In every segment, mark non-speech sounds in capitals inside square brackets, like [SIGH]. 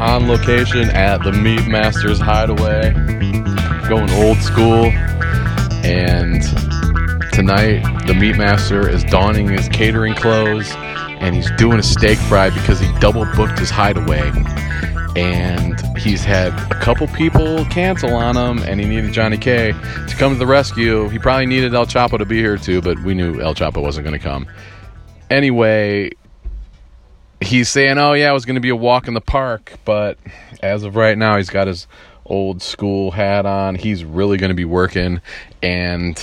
on location at the Meat Masters Hideaway, going old school. And tonight, the Meat Master is donning his catering clothes and he's doing a steak fry because he double booked his hideaway. And he's had a couple people cancel on him, and he needed Johnny K to come to the rescue. He probably needed El Chapo to be here too, but we knew El Chapo wasn't going to come. Anyway, he's saying, "Oh yeah, it was going to be a walk in the park," but as of right now, he's got his old school hat on. He's really going to be working, and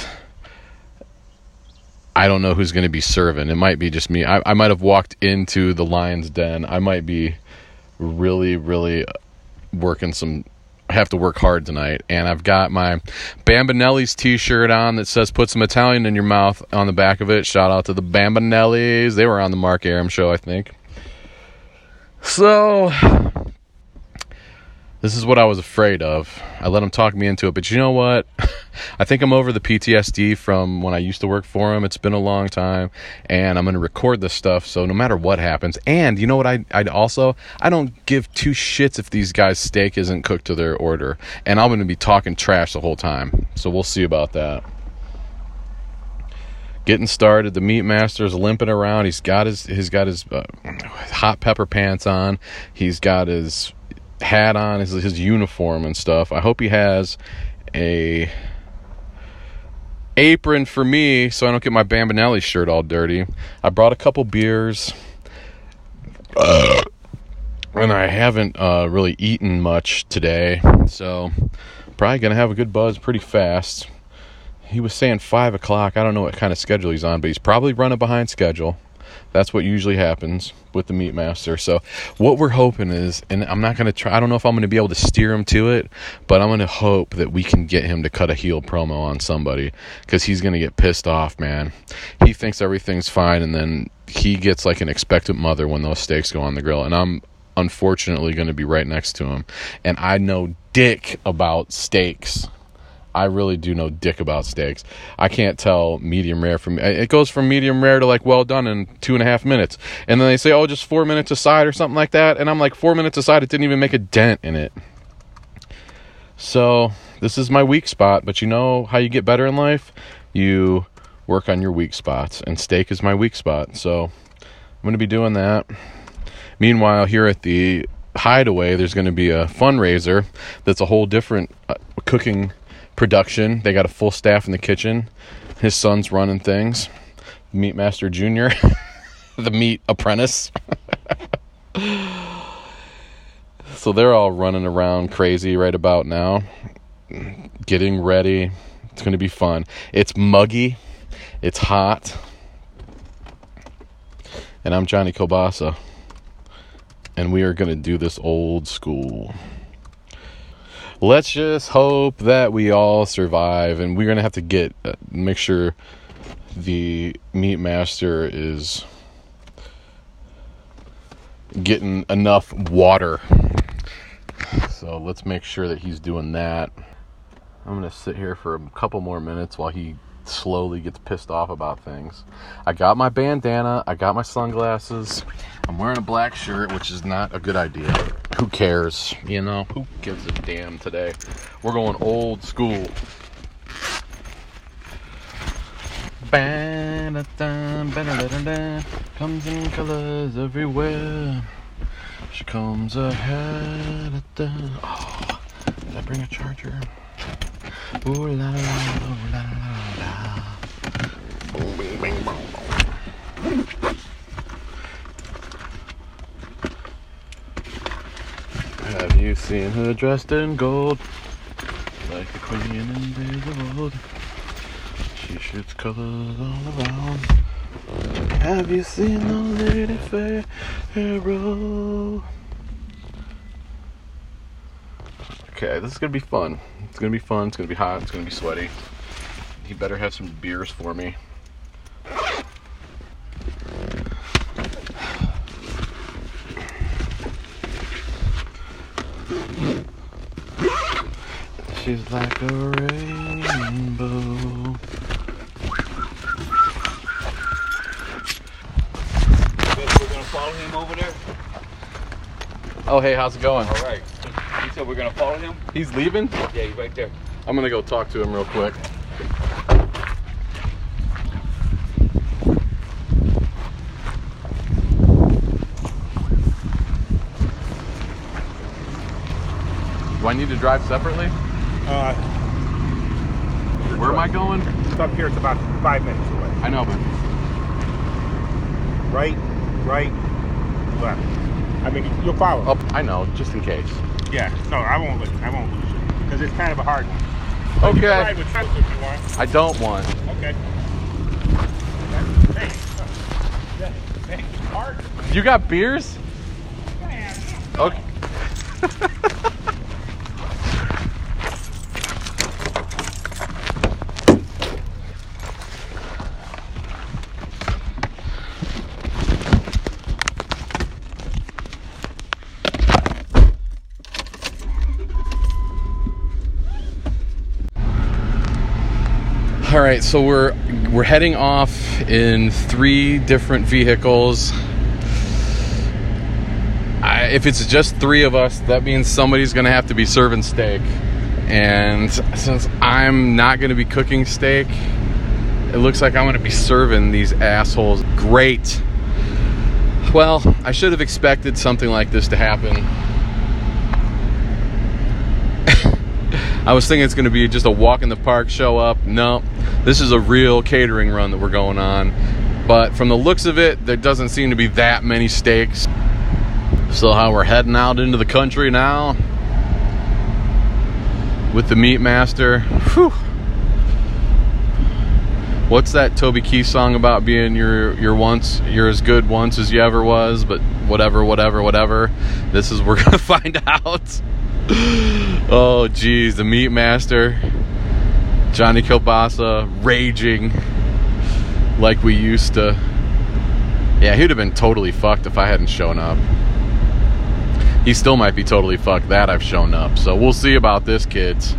I don't know who's going to be serving. It might be just me. I, I might have walked into the lion's den. I might be really, really working some. I have to work hard tonight, and I've got my Bambinelli's T-shirt on that says "Put some Italian in your mouth" on the back of it. Shout out to the Bambinellis. They were on the Mark Aram show, I think. So, this is what I was afraid of. I let him talk me into it, but you know what? [LAUGHS] I think I'm over the PTSD from when I used to work for him. It's been a long time, and I'm going to record this stuff. So no matter what happens, and you know what? I I also I don't give two shits if these guys' steak isn't cooked to their order, and I'm going to be talking trash the whole time. So we'll see about that. Getting started, the meat master's limping around. He's got his he's got his uh, hot pepper pants on. He's got his hat on, his his uniform and stuff. I hope he has a apron for me so I don't get my Bambinelli shirt all dirty. I brought a couple beers. Uh, [COUGHS] and I haven't uh, really eaten much today, so probably gonna have a good buzz pretty fast. He was saying five o'clock. I don't know what kind of schedule he's on, but he's probably running behind schedule. That's what usually happens with the meat master. So what we're hoping is, and I'm not gonna try. I don't know if I'm gonna be able to steer him to it, but I'm gonna hope that we can get him to cut a heel promo on somebody because he's gonna get pissed off, man. He thinks everything's fine, and then he gets like an expectant mother when those steaks go on the grill, and I'm unfortunately going to be right next to him. And I know dick about steaks. I really do know dick about steaks. I can't tell medium rare from it goes from medium rare to like well done in two and a half minutes, and then they say oh just four minutes aside or something like that, and I'm like four minutes aside, it didn't even make a dent in it. So this is my weak spot, but you know how you get better in life, you work on your weak spots, and steak is my weak spot. So I'm going to be doing that. Meanwhile, here at the Hideaway, there's going to be a fundraiser that's a whole different uh, cooking production. They got a full staff in the kitchen. His son's running things. Meat Master Junior, [LAUGHS] the meat apprentice. [LAUGHS] so they're all running around crazy right about now, getting ready. It's going to be fun. It's muggy. It's hot. And I'm Johnny Kielbasa and we are going to do this old school. Let's just hope that we all survive, and we're to have to get uh, make sure the meat master is getting enough water. So let's make sure that he's doing that. I'm to sit here for a couple more minutes while he slowly gets pissed off about things. I got my bandana, I got my sunglasses. I'm wearing a black shirt, which is not a good idea. Who cares? You know, who gives a damn today? We're going old school. Comes in colors everywhere. She comes ahead. Oh, did I bring a charger? Ooh la la, la la la. Bing, bing, boom, boom. Have you seen her dressed in gold? Like a queen in days of old. She shoots colors all around. Have you seen the lady fair Pharaoh? Okay, this is gonna be fun. It's gonna be fun. It's gonna be hot. It's gonna be sweaty. He better have some beers for me. She's like a rainbow. We're gonna follow him over there. Oh, hey, how's it going? All right. You said we're gonna follow him? He's leaving? Yeah, he's right there. I'm gonna go talk to him real quick. Do I need to drive separately? Uh, Where am I going? it's up here. It's about five minutes away. I know, but Right, right, left. I mean, you'll follow. oh, I know, just in case. Yeah. No, I won't. Lose, I won't lose because it's kind of a hard one. Can Okay. ride with if you want. I don't want. Okay. Hey. Yeah, hey, hard. You got beers? Yeah. Okay. All right, so we're we're heading off in three different vehicles. I, if it's just three of us, that means somebody's gonna have to be serving steak. And since I'm not gonna be cooking steak, it looks like I'm gonna be serving these assholes. Great. Well, I should have expected something like this to happen. I was thinking it's going to be just a walk in the park, show up. No, this is a real catering run that we're going on. But from the looks of it, there doesn't seem to be that many steaks. So, how we're heading out into the country now with the Meat Master. Whew. What's that Toby Keith song about being your your once you're as good once as you ever was, but whatever, whatever, whatever. This is we're gonna [LAUGHS] find out. Oh geez, the Meat Master, Johnny Kielbasa, raging like we used to. Yeah, he'd have been totally fucked if I hadn't shown up. He still might be totally fucked that I've shown up. So we'll see about this, kids.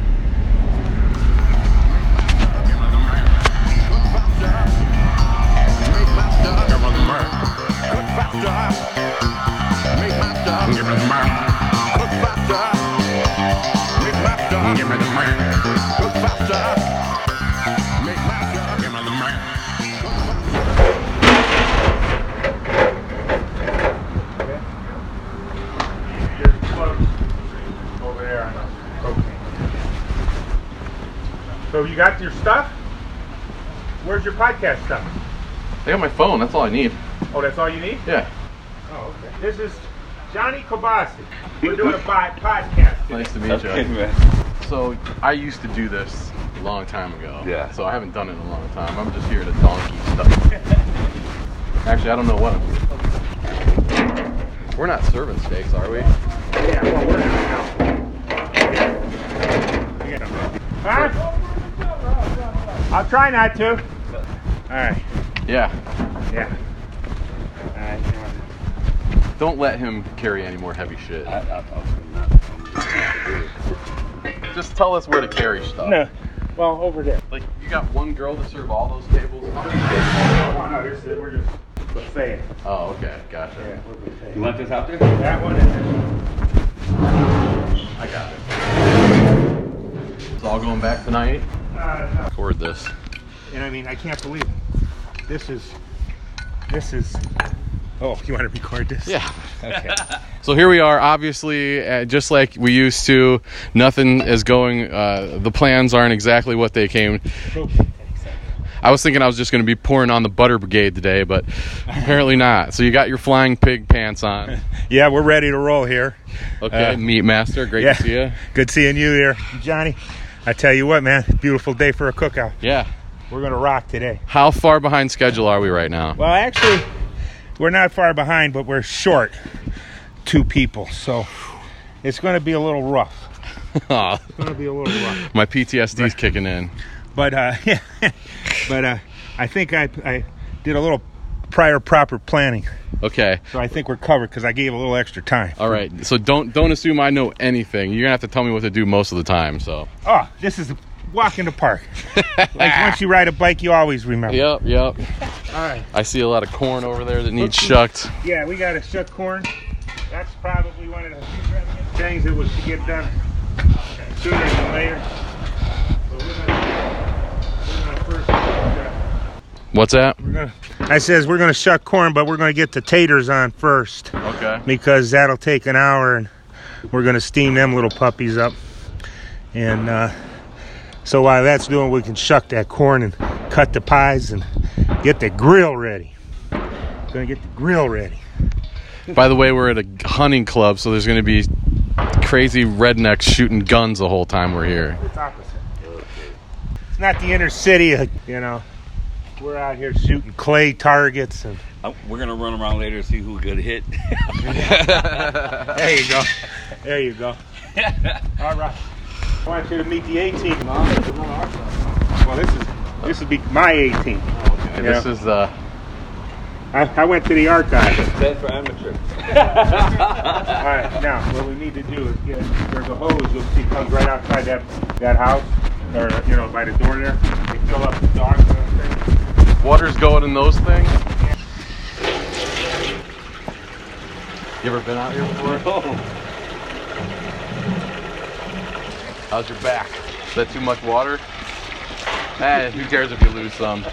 Podcast stuff? I got my phone. That's all I need. Oh, that's all you need? Yeah. Oh, okay. This is Johnny Kielbasa. We're doing a pod- podcast. Nice to meet Okay, you. man. So I used to do this a long time ago. Yeah. So I haven't done it in a long time. I'm just here to donkey stuff. [LAUGHS] Actually, I don't know what I'm. We're not serving steaks, are we? Yeah, well, we're now. Huh? I'll try not to. All right. Yeah. Yeah. All right. Don't let him carry any more heavy shit. I, I, I, Just tell us where to carry stuff. No. Well, over there. Like you got one girl to serve all those tables. Oh, no, this is, we're just buffet. Oh, okay, gotcha. Yeah, we're buffet. you want this out there? That one and this I got it. It's all going back tonight. Uh, no. Record this. And I mean, I can't believe it. This is, this is, oh, you want to record this? Yeah. Okay. [LAUGHS] So here we are, obviously, uh, just like we used to. Nothing is going, uh, the plans aren't exactly what they came. I was thinking I was just going to be pouring on the butter brigade today, but apparently [LAUGHS] not. So you got your flying pig pants on. [LAUGHS] yeah, we're ready to roll here. Okay, Uh, meat master, great yeah. to see you. Good seeing you here, Johnny. I tell you what, man, beautiful day for a cookout. Yeah. We're gonna rock today. How far behind schedule are we right now? Well, actually, we're not far behind, but we're short two people, so it's gonna be a little rough. [LAUGHS] It's gonna be a little rough. My PTSD's kicking in. But uh, [LAUGHS] yeah, but uh, I think I I did a little prior proper planning, Okay. so I think we're covered because I gave a little extra time. All right. So don't don't assume I know anything. You're gonna have to tell me what to do most of the time. So. Oh, this is walk in the park. [LAUGHS] like once you ride a bike, you always remember. Yep. Yep. All right. I see a lot of corn over there that needs shucked. Yeah, we got to shuck corn. That's probably one of the things that was to get done sooner than later. But we're gonna, we're gonna. What's that? we're gonna. I says we're gonna shuck corn, but we're gonna get the taters on first Okay. because that'll take an hour, and we're gonna steam them little puppies up. And uh, so while that's doing, we can shuck that corn and cut the pies and get the grill ready. Gonna get the grill ready. By the way, we're at a hunting club, so there's going to be crazy rednecks shooting guns the whole time we're here. It's opposite. It's not the inner city, uh, you know. We're out here shooting clay targets, and Uh, We're gonna run around later and see who get hit. [LAUGHS] there you go. There you go. [LAUGHS] All right. I want you to meet the 18. Well, this is this would be my 18. And This is uh, I, I went to the archive. That's for amateur. [LAUGHS] All right, now what we need to do is get there's a hose you'll see comes right outside that that house, or you know by the door there. They fill up the dogs and everything. water's going in those things. You ever been out here before? How's your back? Is that too much water? Eh, who cares if you lose some?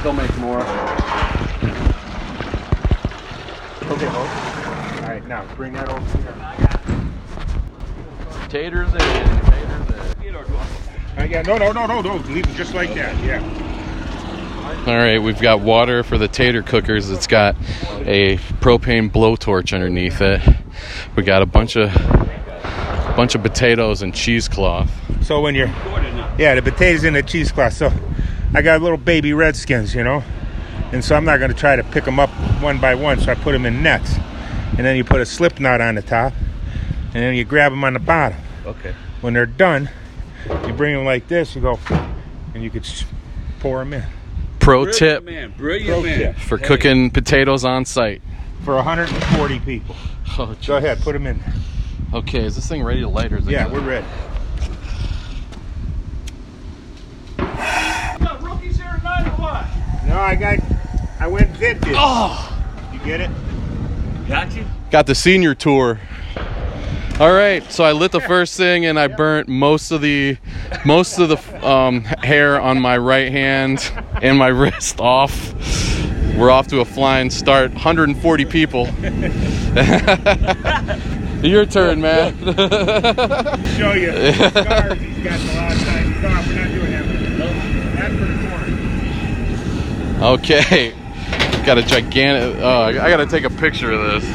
Still make more. Okay, hose. All right, now bring that over here. Taters in, taters in. Uh, yeah, no, no, no, no, no. Leave it just like that. Yeah. All right, we've got water for the tater cookers. It's got a propane blowtorch underneath it. We got a bunch of bunch of potatoes and cheesecloth. So when you're, yeah, the potatoes in the cheesecloth. So I got little baby redskins, you know, and so I'm not going to try to pick them up one by one. So I put them in nets, and then you put a slip knot on the top, and then you grab them on the bottom. Okay. When they're done, you bring them like this. You go, and you could pour them in Pro Brilliant tip man. Brilliant Pro man. tip. for Hey. cooking potatoes on site. for 140 people. Oh, Go ahead, put them in. Okay, is this thing ready to light or is it Yeah, gonna- we're ready. No, I got. I went and did this. Oh, You get it? Got you? got the senior tour. All right, so I lit the first thing and I burnt most of the most of the um, hair on my right hand and my wrist off. We're off to a flying start. 140 people. [LAUGHS] Your turn, man. [LAUGHS] Show you the scars he's got the last time he's off. We're not doing that. That's for the corn. okay. Got a gigantic. Oh, I I gotta take a picture of this. [LAUGHS]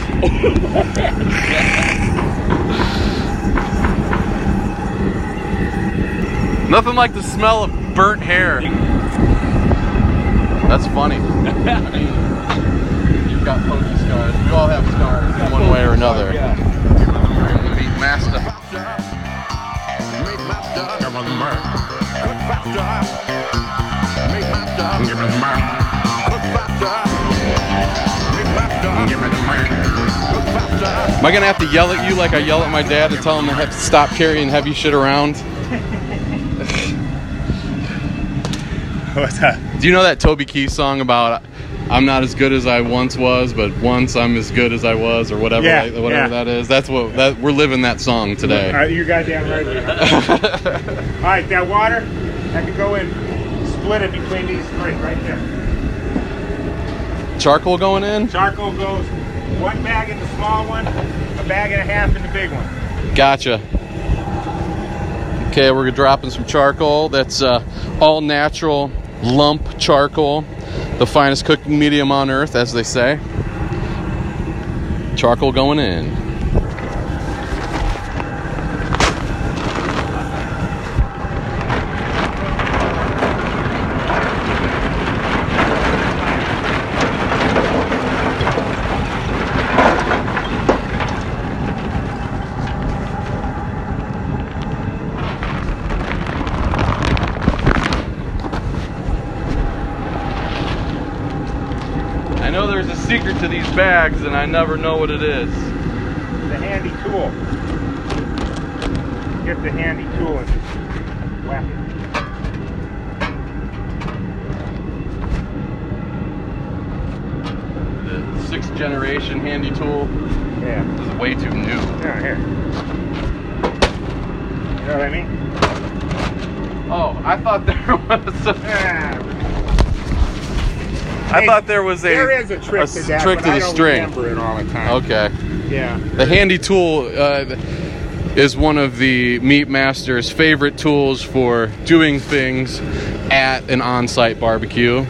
Nothing like the smell of burnt hair. That's funny. I [LAUGHS] mean, you've got pokey scars. We all have scars in one way or another. Yeah. We're gonna meet Master. Am I gonna have to yell at you like I yell at my dad to tell him to have to stop carrying heavy shit around? What's [LAUGHS] that? Do you know that Toby Keith song about I'm not as good as I once was, but once I'm as good as I was, or whatever, Yeah, like- whatever yeah. that is? That's what that we're living that song today. right, you're goddamn right. [LAUGHS] All right, that water, that could go in. Split it between these three right there. Charcoal going in? Charcoal goes one bag in the small one, a bag and a half in the big one. Gotcha. Okay, we're dropping some charcoal. That's uh, all natural lump charcoal, the finest cooking medium on earth, as they say. Charcoal going in. I know there's a secret to these bags, and I never know what it is. The handy tool. Get the handy tool and just whack it. The sixth generation handy tool. Yeah. This is way too new. Yeah, here. You know what I mean? Oh, I thought there [LAUGHS] was. A, Ah, I Hey, thought there was a. there is a trick to that, trick but to I the don't string. it all the time. Okay. Yeah. The handy tool uh, is one of the Meat Master's favorite tools for doing things at an on-site barbecue.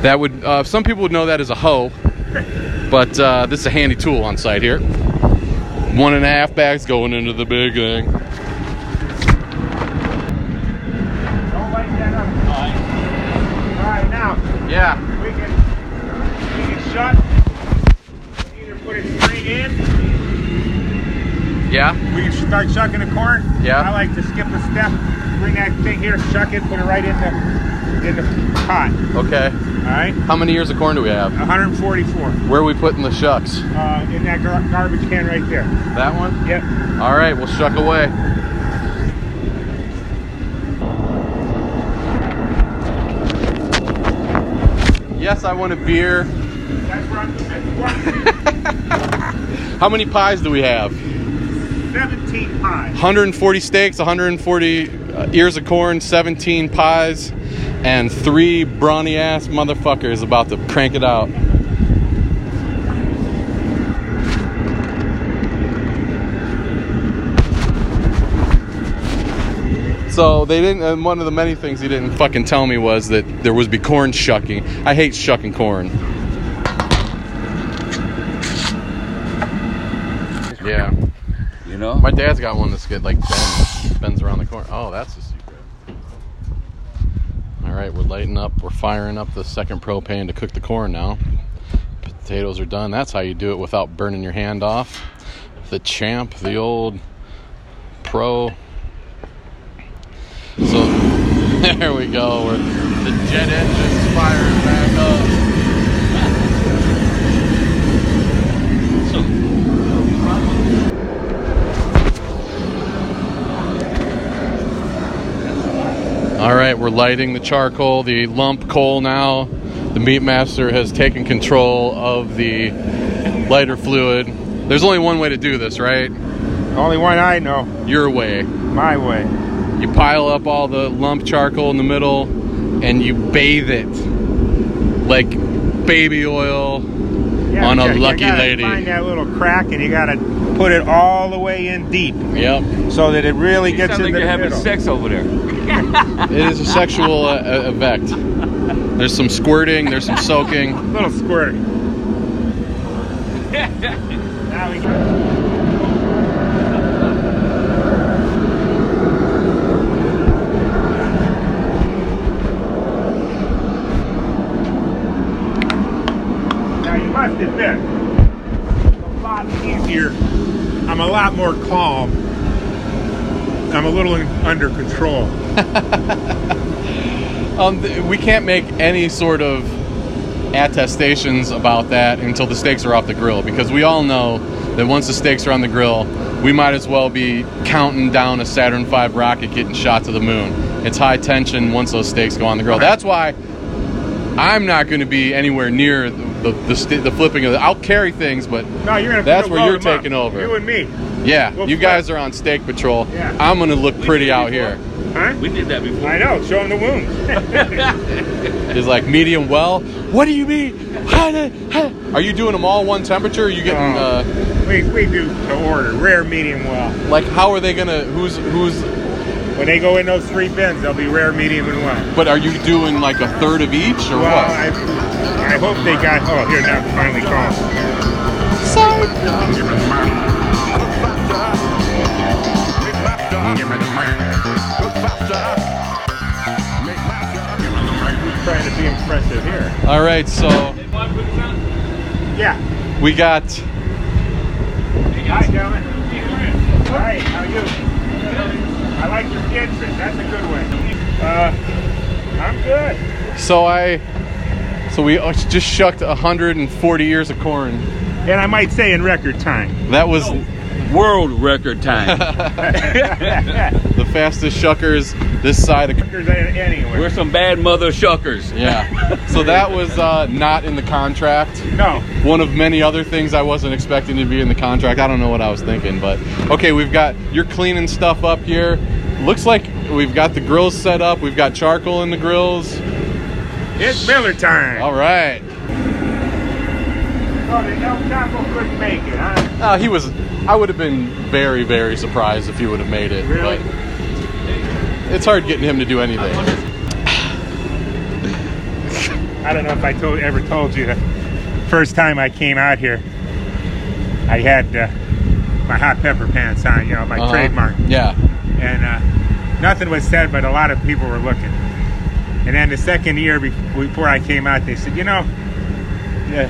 That would uh, some people would know that as a hoe, but uh, this is a handy tool on site here. One and a half bags going into the big thing. Don't light that up. All right, now Yeah. we can we can shut. Either in. Yeah. We start shucking the corn. Yeah. I like to skip a step. Bring that thing here, shuck it, put it right in the in the pot. Okay. All right. How many years of corn do we have? 144. Where are we putting the shucks? Uh, in that gar- garbage can right there. That one. Yep. All right. We'll shuck away. Yes, I want a beer. [LAUGHS] That's where I'm that's How many pies do we have? 17 pies. 140 steaks, 140 uh, ears of corn, 17 pies, and three brawny ass motherfuckers about to crank it out. So they didn't. And one of the many things he didn't fucking tell me was that there was be corn shucking. I hate shucking corn. Yeah. You know? My dad's got one that's good, like bends, bends around the corner. Oh, that's a secret. All right, we're lighting up. We're firing up the second propane to cook the corn now. Potatoes are done. That's how you do it without burning your hand off. The champ, the old pro. So [LAUGHS] there we go. We're, the jet engine's firing back up. All right, we're lighting the charcoal, the lump coal now. The meat master has taken control of the lighter fluid. There's only one way to do this, right? Only one I know. Your way. My way. You pile up all the lump charcoal in the middle and you bathe it like baby oil. Yeah, On a you gotta- lucky you gotta lady. Find that little crack and you gotta put it all the way in deep Yep. so that it really You gets sound in like the you're having sex over there. [LAUGHS] It is a sexual uh, effect. There's some squirting, there's some soaking. A [LAUGHS] Little squirt. now we Now you must admit, it's a lot easier. I'm a lot more calm. I'm a little in, under control. [LAUGHS] Um, th- we can't make any sort of attestations about that until the steaks are off the grill because we all know that once the steaks are on the grill, we might as well be counting down a Saturn V rocket getting shot to the moon. It's high tension once those steaks go on the grill. That's why I'm not going to be anywhere near the the, st- the flipping of the. I'll carry things, but No, you're gonna. That's where you're them up. taking over. You and me. Yeah, Well, you guys are on steak patrol. Yeah. I'm going to look pretty out here. Huh? We did that before. I know. Show him the wounds. [LAUGHS] Is like medium well. What do you mean? How did- how- Are you doing them all one temperature? Or are you getting Oh. uh, we we do the order: rare, medium, well. like how are they gonna? Who's who's? When they go in those three bins, they'll be rare, medium, and well. But are you doing like a third of each or Well, what? I, I hope they got. Oh, here now, finally calm. Trying to be impressive here. All right, so Yeah. we got Hi, gentlemen. Hi, how are you? I like your entrance. That's a good way. Uh, I'm good. so I so we uh, just shucked 140 years of corn. And I might say in record time. That was world record time. [LAUGHS] [LAUGHS] The fastest shuckers this side of. There's a- anywhere. We're some bad mother shuckers. Yeah. So [LAUGHS] that was uh, not in the contract. no. One of many other things I wasn't expecting to be in the contract. I don't know what I was thinking, but okay, we've got you're cleaning stuff up here. Looks like we've got the grills set up. We've got charcoal in the grills. It's Miller time. All right. Oh, the El Chapo couldn't make it, huh? Uh, he was. I would have been very, very surprised if he would have made it. Really? But it's hard getting him to do anything. I don't know if I told ever told you the first time I came out here, I had uh, my hot pepper pants on, you know, my Uh-huh. trademark, Yeah. and uh, nothing was said, but a lot of people were looking. And then the second year before I came out, they said, you know, the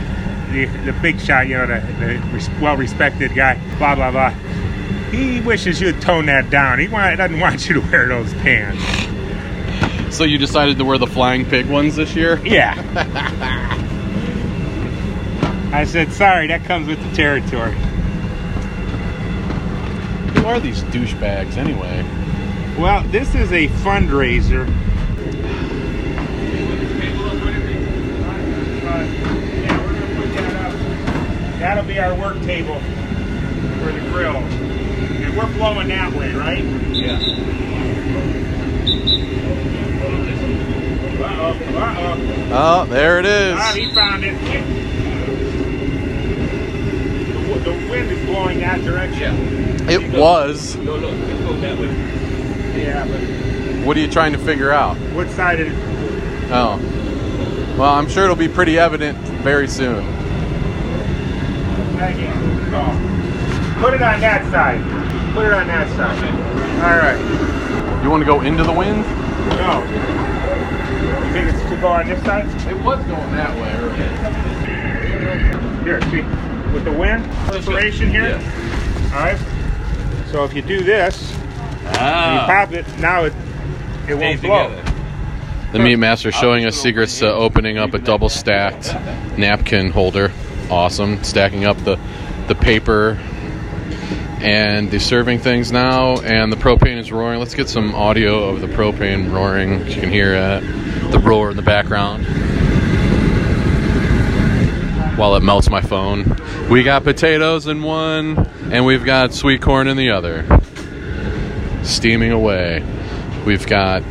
the, the big shot, you know, the, the well-respected guy, blah blah blah. He wishes you'd tone that down. He want, doesn't want you to [LAUGHS] wear those pants. So you decided to wear the flying pig ones this year? Yeah. [LAUGHS] I said, sorry, that comes with the territory. Who are these douchebags anyway? Well, this is a fundraiser. That'll be our work table for the grill. And we're blowing that way, right? Yeah. Uh-oh, uh-oh. Oh, there it is. Ah, he found it. The, the wind is blowing that direction. It was. No, no, go that way. Yeah, but What are you trying to figure out? what side of it? Oh. Well, I'm sure it'll be pretty evident very soon. Thank. Put it on that side. Put it on that side. All right. You want to go into the wind? No. You think it's to go on this side? It was going that way earlier. Here, see, with the wind perspiration here. Yeah. All right. So if you do this, and you Ah. pop it, now it it won't Stays blow. together. The meat master showing us secrets to opening up a double stacked napkin holder. Awesome. Stacking up the the paper and the serving things now and the propane is roaring. Let's get some audio of the propane roaring. You can hear uh, the roar in the background. While it melts my phone. We got potatoes in one and we've got sweet corn in the other. Steaming away. We've got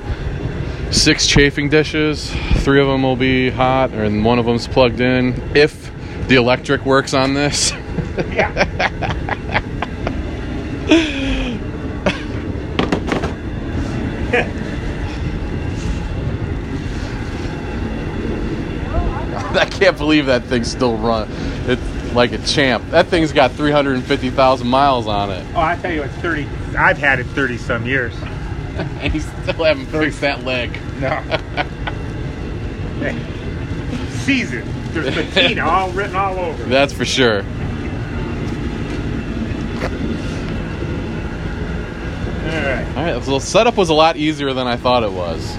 six chafing dishes. Three of them will be hot, and one of them's plugged in. If the electric works on this, Yeah. [LAUGHS] [LAUGHS] I can't believe that thing's still run. It's like a champ. That thing's got 350,000 miles on it, Oh, I tell you, it's thirty. I've had it thirty some years. [LAUGHS] and you still haven't fixed that leg. No. hey. Season there's patina all written all over. That's for sure. Alright. Alright, so the setup was a lot easier than I thought it was.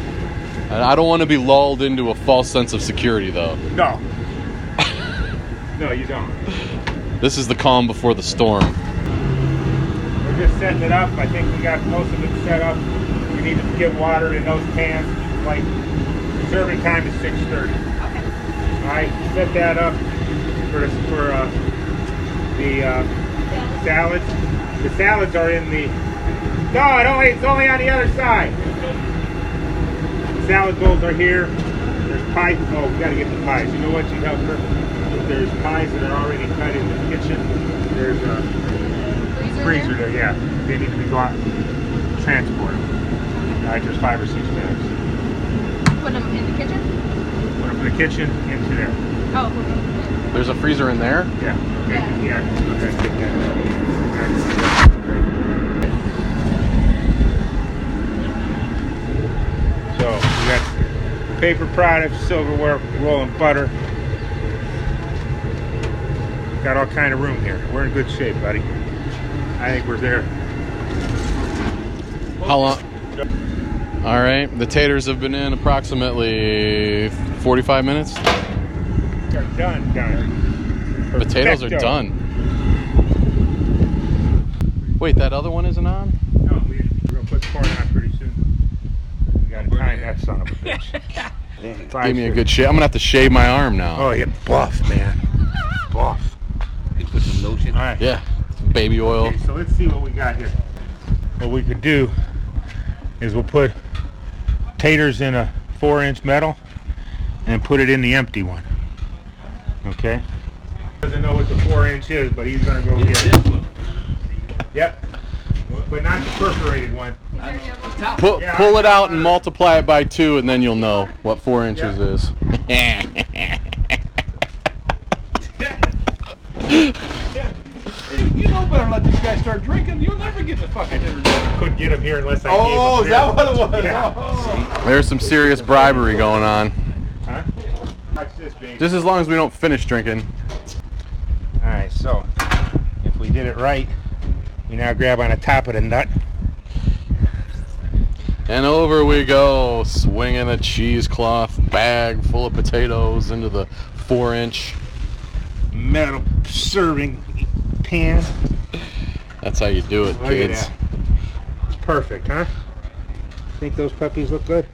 And I don't want to be lulled into a false sense of security, though. No. [LAUGHS] no, you don't. This is the calm before the storm. We're just setting it up. I think we got most of it set up. We need to get water in those pans. Like, serving time is 6.30. I set that up for the, for uh, the uh, salads. The salads are in the. No, it only—it's only on the other side. The salad bowls are here. There's pies. Oh, we gotta get the pies. You know what? You help her. There's pies that are already cut in the kitchen. There's a freezer, freezer there. there. Yeah, they need to be brought transported. Uh, just five or six minutes. Put them in the kitchen. Put them from the kitchen into there. Oh. There's a freezer in there. Yeah. Okay. Yeah. Okay. Take that. So we got paper products, silverware, rolling butter. Got all kind of room here. We're in good shape, buddy. I think we're there. How long? All right, the taters have been in approximately 45 minutes. They're done, done. Potatoes are done. Wait, that other one isn't on? No, we, we're gonna put the corn on pretty soon. We gotta time that son of a bitch. Five [LAUGHS] Give me a good shave. I'm gonna have to shave my arm now. Oh, you're buff, man. Buff. You put some lotion. All right. Yeah, baby oil. Okay, so let's see what we got here. What we could do is we'll put taters in a four inch metal and put it in the empty one. Okay? Doesn't know what the four inch is, but he's gonna go get it. This one. Yep. But not the perforated one. Pull, Yeah, pull it out and multiply it by two, and then you'll know what four inches is. [LAUGHS] You know better let these guys start drinking. You'll never get the fucking dinner. Couldn't get him here unless I Oh, gave is him that what it was? Yeah. Oh. There's some serious bribery going on. Huh? Watch this, baby. Just as long as we don't finish drinking. All right, so if we did it right, we now grab on the top of the nut. And over we go, swinging a cheesecloth bag full of potatoes into the four inch. metal serving pan. That's how you do it, Look kids. It's perfect, huh? Think those puppies look good?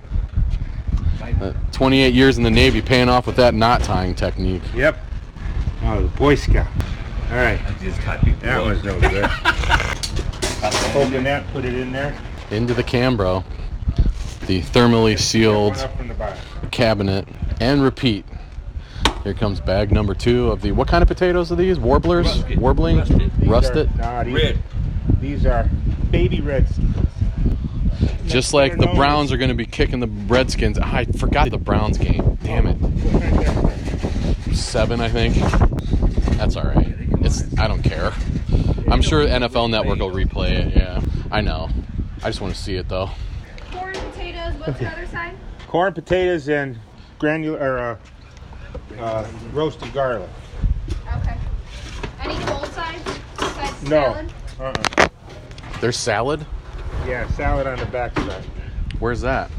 Uh, 28 years in the Navy paying off with that knot tying technique. Yep. Oh, the Boy Scout. All right, I just got you. that was no good. [LAUGHS] Open that, put it in there. Into the Cambro, the thermally sealed One up from the cabinet, and repeat. Here comes bag number two of the. What kind of potatoes are these? Warblers? Russet. Warbling? Russet. These Russet? Are, nah, these, Red. These are baby Redskins. Just like the Browns are going to be kicking the Redskins. I forgot the Browns game. Damn it. Seven, I think. That's all right. It's. I don't care. I'm sure NFL Network will replay it. Yeah, I know. I just want to see it though. Corn, potatoes, what's the other side? Corn, potatoes, and granular or uh, uh, roasted garlic. Okay. Any cold sides besides No. salad? Uh-uh. There's salad. Yeah, salad on the backside. Where's that?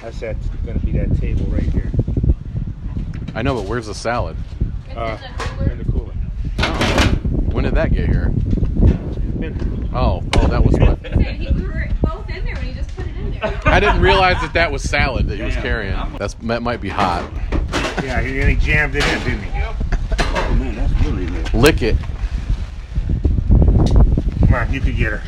That's that going to be that table right here. I know, but where's the salad? It's Uh, in the cooler. in the cooler. When did that get here? Oh, oh, that was what. [LAUGHS] He said it both in there when he just put it in there. I didn't realize that that was salad that he was carrying. That's that might be hot. Yeah, he, he jammed it in, didn't he? Oh man, that's really good. Lick it. Come on, you can get her.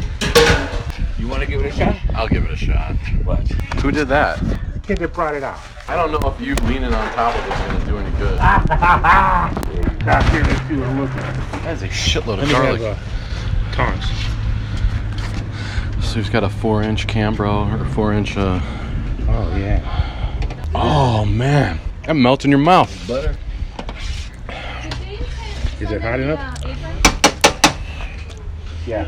You want to give it a shot? I'll give it a shot. What? Who did that? Kid that brought it out. I don't know if you leaning on top of it's gonna do any good. Now, here, let's do a look. That is a shitload of me garlic. have uh, tongs. So he's got a four-inch Cambro or four-inch. Uh... Oh, yeah. Oh man, that melts in your mouth. Butter. Is it hot enough? Yeah.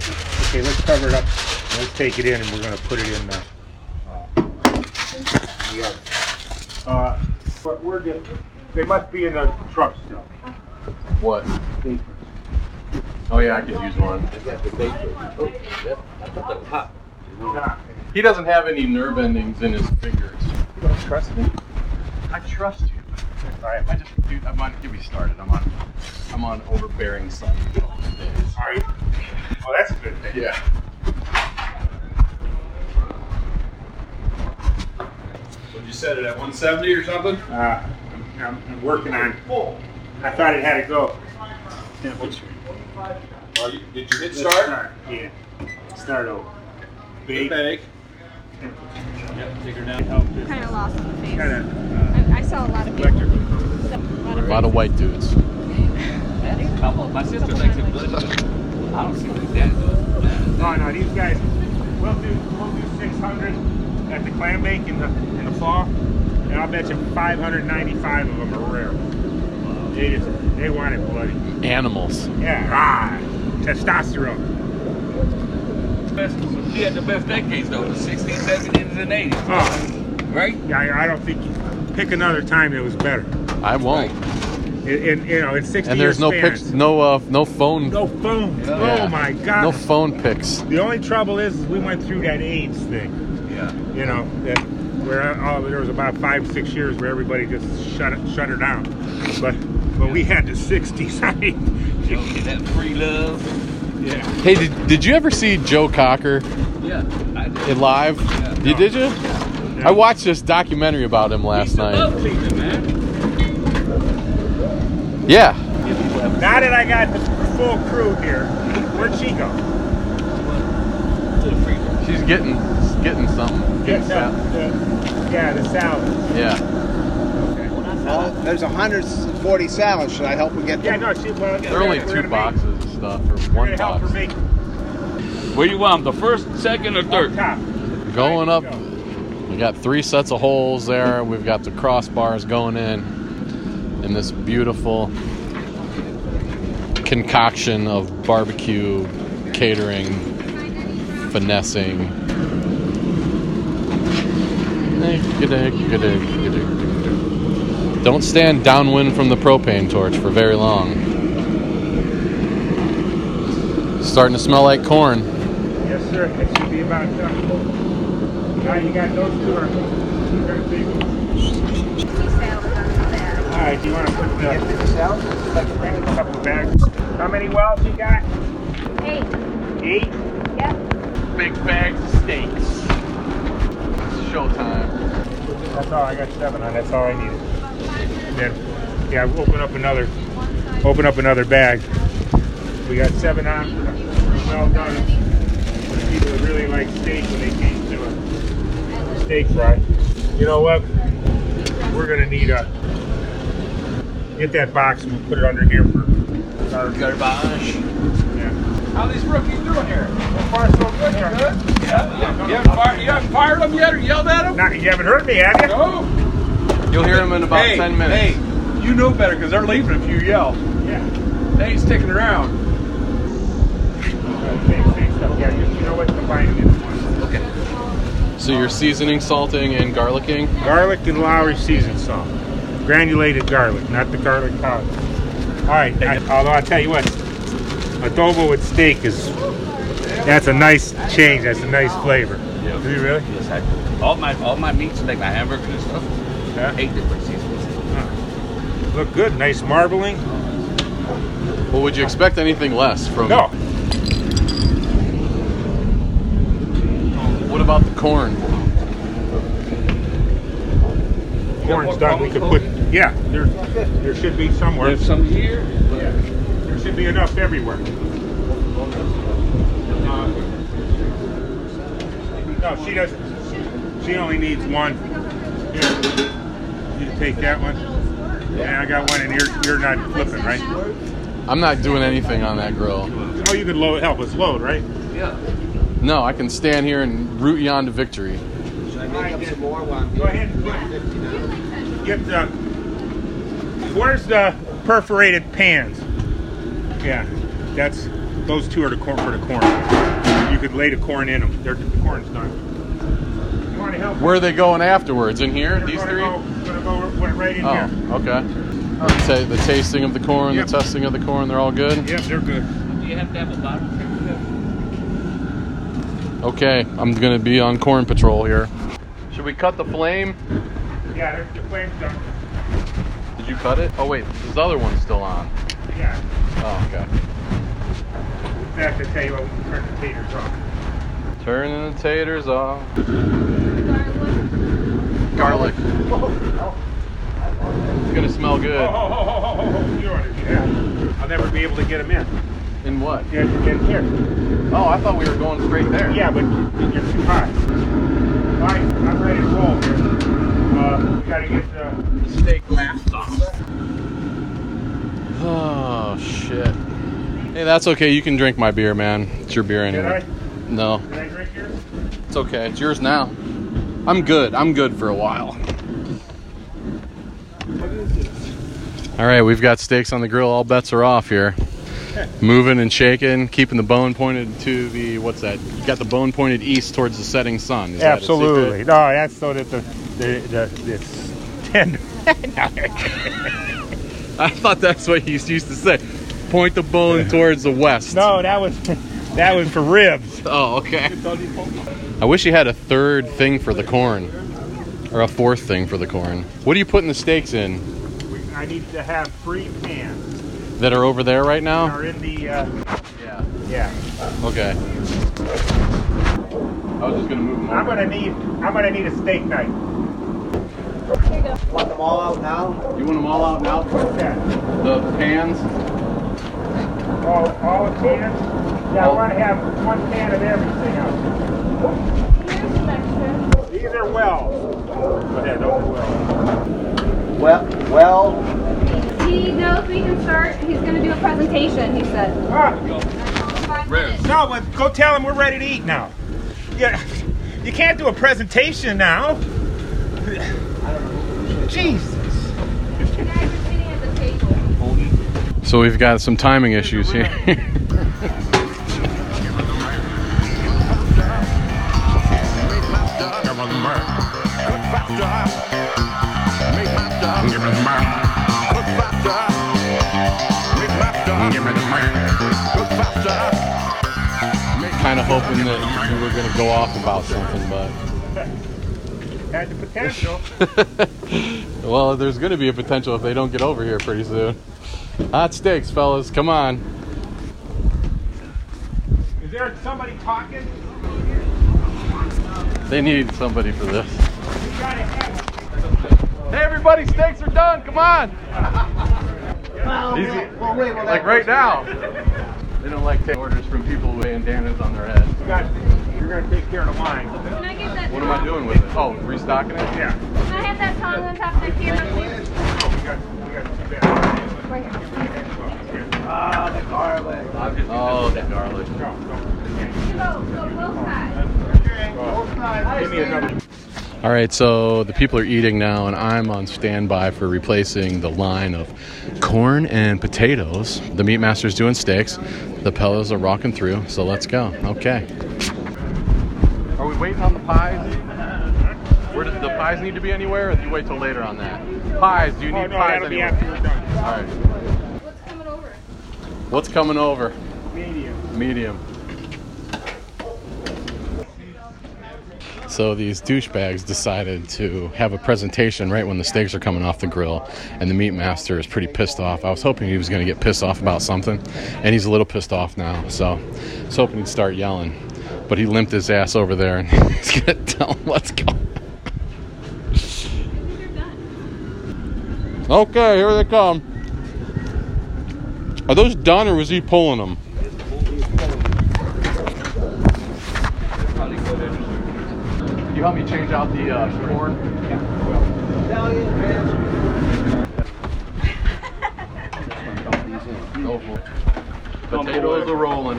Okay, let's cover it up. Let's take it in and we're going to put it in the. Uh, yeah. Uh, but we're getting. They must be in the truck still. What? Oh yeah, I could use one. Oh, yep. I thought that was hot. He doesn't have any nerve endings in his fingers. You don't trust me? I trust you. All right. I just, dude, I'm on. Get me started. I'm on. I'm on overbearing son days. Are you? Oh, that's a good thing. Yeah. Would you set it at 170 or something? Uh, I'm, I'm, I'm working on. I thought it had to go. Temperature. Oh, you, did you hit Let's start? Yeah. Start over. Bake. Bake. Yep, take her down. Help. Kind of lost in the face. Kind of I, I saw a lot of people. electrical. A A lot of white dudes. [LAUGHS] Couple. My sister makes it good. I don't see what that does. No, no, these guys. We'll do we'll do 600 at the clam bake in the in the fall, and I'll bet you 595 of them are rare. They just they want it bloody. Animals. Yeah, ah, testosterone. Best, he had the best decades though, the 60s, 70s, and 80s. Oh, Right? yeah, I, I don't think you pick another time that was better. I won't. In, in you know, in 60 And there's no spans. pics, no uh, no phone. No phone. Yeah. Oh my God. No phone pics. the only trouble is, is we went through that AIDS thing. Yeah. You know that where all, oh, there was about five six years where everybody just shut it shut her down. But but we had the 60s. [LAUGHS] I mean, You know, that free love. Yeah. Hey, did, did you ever see Joe Cocker Yeah, I did. in live? You did you? I watched this documentary about him last He's night. love man. Yeah. Now that I got the full crew here, where'd she go? To the freezer. She's getting getting something. Yeah, Getting the, sal- the, yeah, the salad. yeah. Well, there's 140 salads. Should I help her get them? Yeah, them? no, she. Well, There are only two gonna boxes of stuff, or we're one gonna help box. her make Where you want 'em, The first, second, or third? top. Going up, Go. we got three sets of holes there. We've got the crossbars going in, in this beautiful concoction of barbecue, catering, finessing. Don't stand downwind from the propane torch for very long. Starting to smell like corn. Yes, sir. It should be about uh, done. Now you got those two are very big. All right, do you want to put the, bring a couple of bags? How many wells you got? Eight. Eight. yep. Big bags of steaks. Showtime. That's all. I got seven on. That's all I needed. Then, yeah, open up another. Open up another bag. We got seven on. Well done. People that really like steak when they came to a steak fry. You know what? We're gonna need a. Get that box and we'll put it under here for. Our, Garbage. Yeah. How these rookies doing here? So far, so good. sir. Yeah. You haven't, fired, you haven't fired them yet or yelled at them? Not, you haven't heard me, have you? No. You'll hear them in about hey, 10 minutes. Hey, you know better because they're leaving if you yell. Yeah. They ain't sticking around. Same, same stuff. Yeah, you, you know what? Combine it. Okay. So you're seasoning, salting, and garlicking? Garlic and Lawry seasoned salt. Granulated garlic, not the garlic powder. All right. I, although I'll tell you what, adobo with steak is that's a nice change. That's a nice flavor. Yeah. Do you really? Yes, I do. All my all my meats, like my hamburgers and stuff, Yeah. eight different seasons. Look good. Nice marbling. Well, would you expect anything less from? No. What about the corn? Corn's done. We could put. Yeah. There, there should be somewhere. There's some here. Yeah. Should be enough everywhere. Uh, no, she doesn't. She only needs one. Here, you take that one. Yeah, I got one, and you're you're not flipping, right? I'm not doing anything on that grill. Oh, you could load, help us load, right? Yeah. No, I can stand here and root you on to victory. Should I make up some more while I'm Go ahead. and Get, get the. Where's the perforated pans? Yeah, that's those two are the corn for the corn. You could lay the corn in them. They're, the corn's done. You want to help? Where are they going afterwards? In here? They're These gonna three? Go, gonna go right in Oh, here. okay. The, ta- the tasting of the corn, Yep. the testing of the corn, they're all good? Yep, they're good. Do you have to have a bottom? Okay, I'm gonna be on corn patrol here. Should we cut the flame? Yeah, they're, the flame's done. Did you cut it? Oh wait, this other one's still on. Yeah. Oh, okay. Have to tell you what, we can turn the taters off. Turning the taters off. Garlic. It's gonna smell Oh, good. oh, oh, oh, oh, oh, it. Yeah. I'll never be able to get them in. In what? Yeah, in here. Oh, I thought we were going straight there. Yeah, but you're too high. All right, I'm ready to roll here. Uh, we gotta get the steak last off. Oh shit. Hey, that's okay. You can drink my beer, man. It's your beer anyway. I? No, Can I drink yours? it's okay. It's yours now. I'm good. I'm good for a while. All right, we've got steaks on the grill. All bets are off here. [LAUGHS] Moving and shaking, keeping the bone pointed to the what's that? You got the bone pointed east towards the setting sun. Is that? Absolutely. No, that's so that the the, the it's [LAUGHS] tender. [LAUGHS] I thought that's what he used to say. Point the bone [LAUGHS] towards the west. No, that was that was for ribs. Oh, okay. I wish he had a third thing for the corn, or a fourth thing for the corn. What are you putting the steaks in I need to have three pans. that are over there right now? Are in the uh, Yeah. Yeah. Okay. I was just gonna move them I'm gonna need I'm gonna need a steak knife. Want them all out now? You want them all out now? What's that? The pans? All all the cans? Yeah, I wanna have one can of everything else. Here's some extra. These are wells. Yeah, those are wells. Well, well, He knows we can start. He's going to do a presentation, he said. Ah, no, but go tell him we're ready to eat now. Yeah, you can't do a presentation now. Jesus. You. So we've got some timing issues here. kind of hoping that we were going to go off about something, but Had the potential. [LAUGHS] well, there's going to be a potential if they don't get over here pretty soon. Hot steaks, fellas, come on. Is there somebody talking? They need somebody for this. You gotta have Hey, everybody, steaks are done. Come on. Easy. well, wait, well, Like right now. They don't like taking orders from people with bandanas on their head. You got, you're gonna take care of the wine. Can I get that What am I doing with it? Oh, restocking it? Yeah. Can I have that tongue on top of the camera, please? We got, we got two bags. Right here. Ah, the garlic. Oh, the garlic. Go, go. Go, go, both sides. Both sides. Give me another. All right, so the people are eating now, and I'm on standby for replacing the line of corn and potatoes. The meat master's doing steaks. The pillows are rocking through, so let's go. Okay. Waiting on the pies? Where does the pies need to be anywhere, or do you wait till later on that? Pies, do you Oh, need no, pies anywhere? after done. All right. What's coming over? What's coming over? Medium. Medium. So these douchebags decided to have a presentation right when the steaks are coming off the grill, and the meat master is pretty pissed off. I was hoping he was going to get pissed off about something, and he's a little pissed off now. So I was hoping he'd start yelling, but he limped his ass over there, and [LAUGHS] he's going to tell him what's going. on. Okay, here they come. Are those done, or was he pulling them? You help me change out the uh, corn? Italian, man. Go for it. Potatoes are rolling.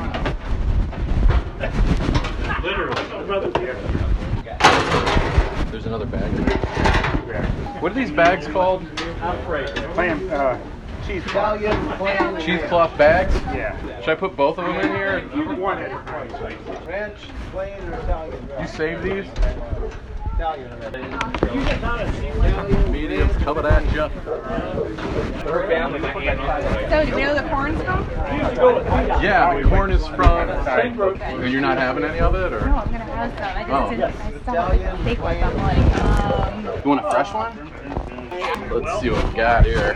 There's another bag. What are these bags called? Clam, uh, cheese cloth. Cheesecloth bags? Yeah. Should I put both of them in here? One at a time. ranch, plain, or Italian? You save these? Italian. Mediums coming at you. So, do you know the corn's from? Yeah, the corn is from. And you're not having any of it, or? No, I'm gonna have some. I just Oh. didn't. I saw like fake ones. I'm like, um, you want a fresh one? Let's see what we got here.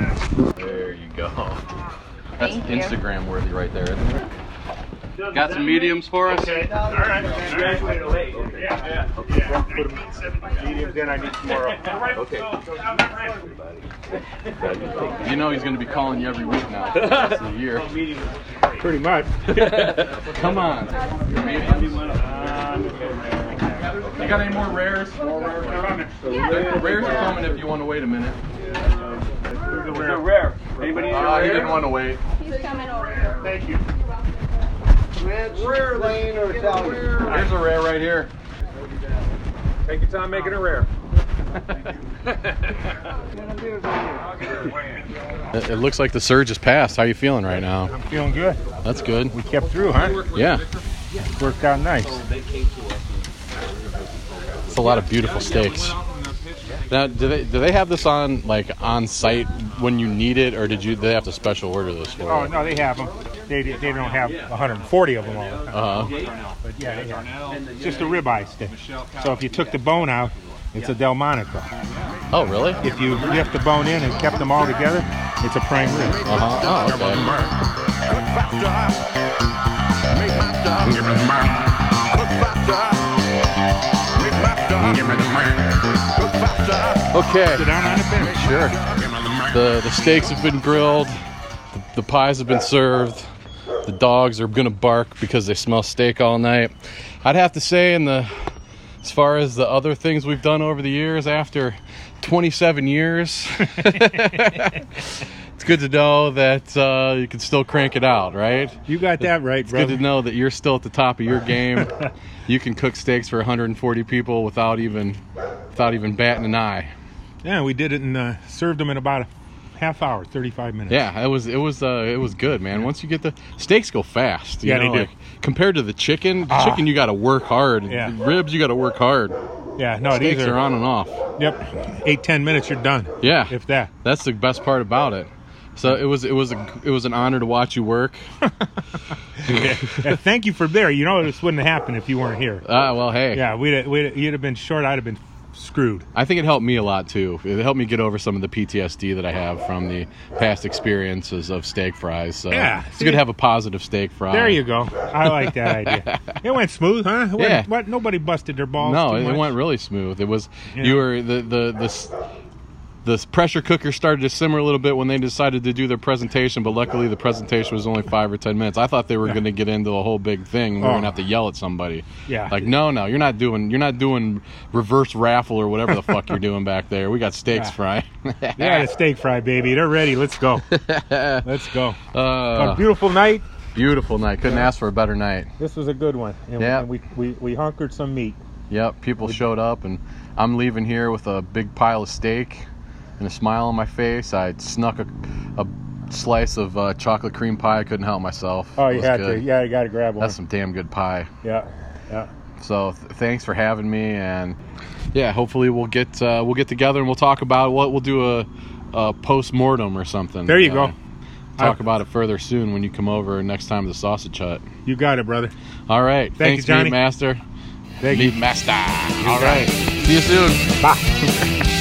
There you go. That's. Instagram worthy right there, isn't it? Got some mediums for us? Okay. All right. Yeah. Yeah. Yeah. Put them mediums in. I need some more. Okay. You know he's going to be calling you every week now for the rest of the year. Pretty much. [LAUGHS] Come on. Mediums? You got any more rares? Rares are coming if you want to wait a minute. rare. Anybody need a Uh, he didn't want to wait. he's coming over here. Thank you. Ranch, plain, or Italian? Here's a rare right here. Take your time making it rare. It, it looks like the surge has passed. How you feeling right now? I'm feeling good. That's good. We kept through, huh? Yeah. It Worked out nice. It's a lot of beautiful steaks. Now, do they do they have this on like on site when you need it, or did you do they have to special order this for? Oh you? no, they have them. They they don't have 140 of them all the time. Uh-huh. But yeah, they have. It's just a ribeye steak. So if you took the bone out, it's a Delmonico. Oh, really? If you left the bone in and kept them all together, it's a prime rib. Uh-huh. Oh, okay. faster. Give me the man. Cook faster. Make faster. Give me the man. Okay. Sit down on the bench. Sure. The. The steaks have been grilled. The, the pies have been served. The dogs are gonna bark because they smell steak all night. I'd have to say, in the as far as the other things we've done over the years, after 27 years, [LAUGHS] [LAUGHS] it's good to know that uh, you can still crank it out, right? You got that right, It's good to know that you're still at the top of your game. [LAUGHS] you can cook steaks for 140 people without even without even batting an eye. Yeah, we did it and uh, served them in about a half hour, 35 minutes. Yeah, it was it was uh, it was good, man. Once you get the steaks go fast. you Yeah, they know, do. like, compared to the chicken, the Ah. chicken you got to work hard. Yeah. Ribs you got to work hard. Yeah, no, these Steaks are, are on and off. Yep, eight, ten minutes, you're done. Yeah, If that. that's the best part about it. So it was it was a it was an honor to watch you work. Yeah, thank you for there. You know, this wouldn't have happened if you weren't here. Ah, well, hey, Yeah, we'd, we'd you'd have been short. I'd have been screwed. I think it helped me a lot too. It helped me get over some of the PTSD that I have from the past experiences of steak fries. So Yeah, it's see? good to have a positive steak fry. There you go. I like that idea. [LAUGHS] It went smooth, huh? It went- Yeah. What? Nobody busted their balls. No, it, much? went really smooth. It was Yeah. you were the the the the pressure cooker started to simmer a little bit when they decided to do their presentation, but luckily the presentation was only five or ten minutes. I thought they were going to get into a whole big thing. We were Oh. going to have to yell at somebody. Yeah. Like no, no, you're not doing you're not doing reverse raffle or whatever the fuck you're [LAUGHS] doing back there. We got steaks Yeah. fry. [LAUGHS] Yeah, the steak fry, baby. They're ready. Let's go. [LAUGHS] Let's go. a uh, beautiful night. beautiful night. Couldn't ask for a better night. This was a good one. And, Yeah. and we, we, we hunkered some meat. Yep, people showed up, and I'm leaving here with a big pile of steak and a smile on my face. I snuck a, a slice of uh, chocolate cream pie. I couldn't help myself. Oh, you had good. to. Yeah, you got to grab one. That's some damn good pie. yeah, yeah. So th- thanks for having me, and yeah, hopefully we'll get uh, we'll get together and we'll talk about what we'll do a, a post mortem or something. There you Uh, go. Talk I- about it further soon when you come over next time to the sausage hut. You got it, brother. All right, you, thanks, Johnny. Meat Master. Thank Meat you. Master. All right, see you soon. Bye. [LAUGHS]